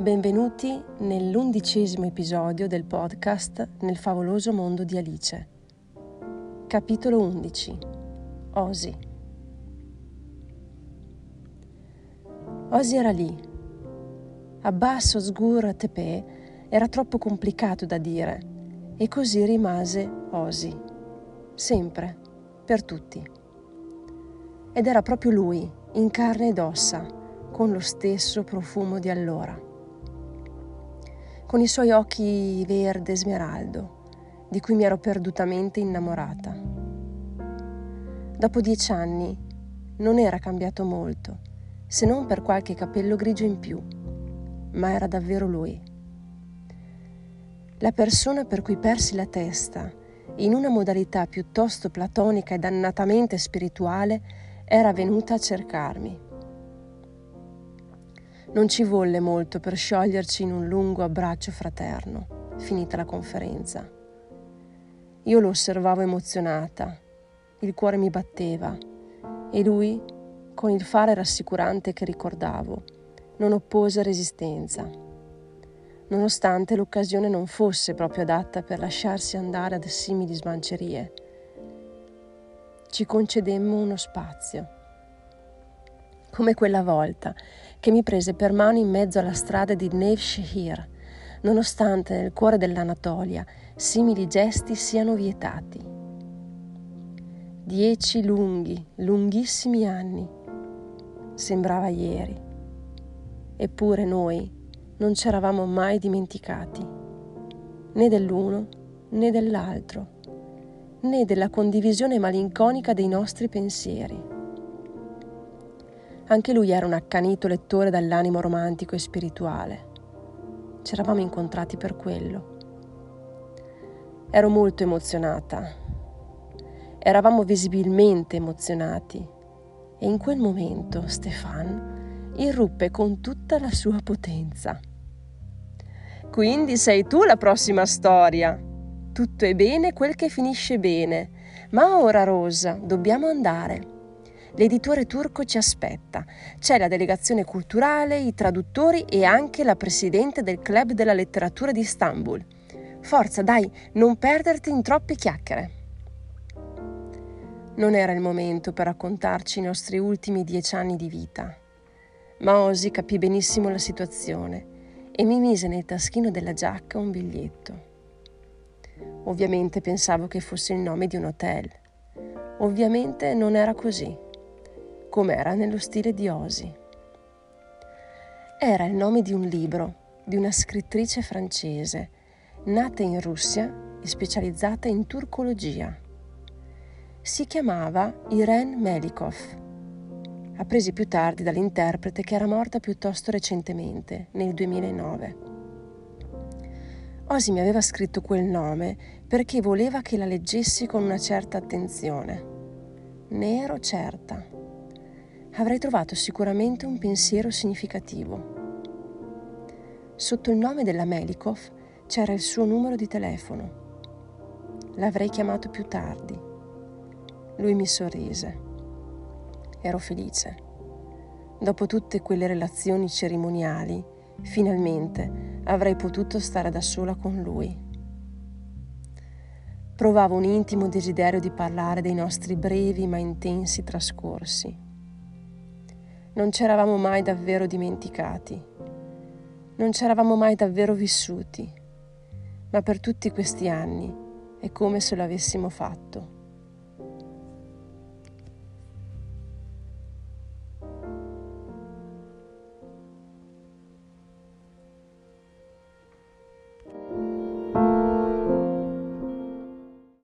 Benvenuti nell'undicesimo episodio del podcast Nel favoloso mondo di Alice. Capitolo 11. Osi. Osi era lì. Abbas Osgur Tepe era troppo complicato da dire e così rimase Osi. Sempre, per tutti. Ed era proprio lui, in carne ed ossa, con lo stesso profumo di allora con i suoi occhi verde smeraldo, di cui mi ero perdutamente innamorata. Dopo dieci anni non era cambiato molto, se non per qualche capello grigio in più, ma era davvero lui. La persona per cui persi la testa, in una modalità piuttosto platonica e dannatamente spirituale, era venuta a cercarmi non ci volle molto per scioglierci in un lungo abbraccio fraterno, finita la conferenza. Io lo osservavo emozionata, il cuore mi batteva e lui, con il fare rassicurante che ricordavo, non oppose resistenza, nonostante l'occasione non fosse proprio adatta per lasciarsi andare ad simili smancerie. Ci concedemmo uno spazio, come quella volta che mi prese per mano in mezzo alla strada di Nev Shehir, nonostante nel cuore dell'Anatolia simili gesti siano vietati. Dieci lunghi, lunghissimi anni. Sembrava ieri. Eppure noi non ci eravamo mai dimenticati, né dell'uno né dell'altro, né della condivisione malinconica dei nostri pensieri. Anche lui era un accanito lettore dall'animo romantico e spirituale. Ci eravamo incontrati per quello. Ero molto emozionata. Eravamo visibilmente emozionati. E in quel momento Stefan irruppe con tutta la sua potenza. Quindi sei tu la prossima storia. Tutto è bene quel che finisce bene. Ma ora, Rosa, dobbiamo andare. L'editore turco ci aspetta. C'è la delegazione culturale, i traduttori e anche la presidente del Club della Letteratura di Istanbul. Forza, dai, non perderti in troppe chiacchiere. Non era il momento per raccontarci i nostri ultimi dieci anni di vita. Ma Osi capì benissimo la situazione e mi mise nel taschino della giacca un biglietto. Ovviamente pensavo che fosse il nome di un hotel. Ovviamente non era così come era nello stile di Osi. Era il nome di un libro di una scrittrice francese, nata in Russia e specializzata in turcologia. Si chiamava Irene Melikov, appresi più tardi dall'interprete che era morta piuttosto recentemente, nel 2009. Osi mi aveva scritto quel nome perché voleva che la leggessi con una certa attenzione. Ne ero certa avrei trovato sicuramente un pensiero significativo. Sotto il nome della Melikov c'era il suo numero di telefono. L'avrei chiamato più tardi. Lui mi sorrise. Ero felice. Dopo tutte quelle relazioni cerimoniali, finalmente avrei potuto stare da sola con lui. Provavo un intimo desiderio di parlare dei nostri brevi ma intensi trascorsi non ci eravamo mai davvero dimenticati, non ci eravamo mai davvero vissuti, ma per tutti questi anni è come se lo avessimo fatto.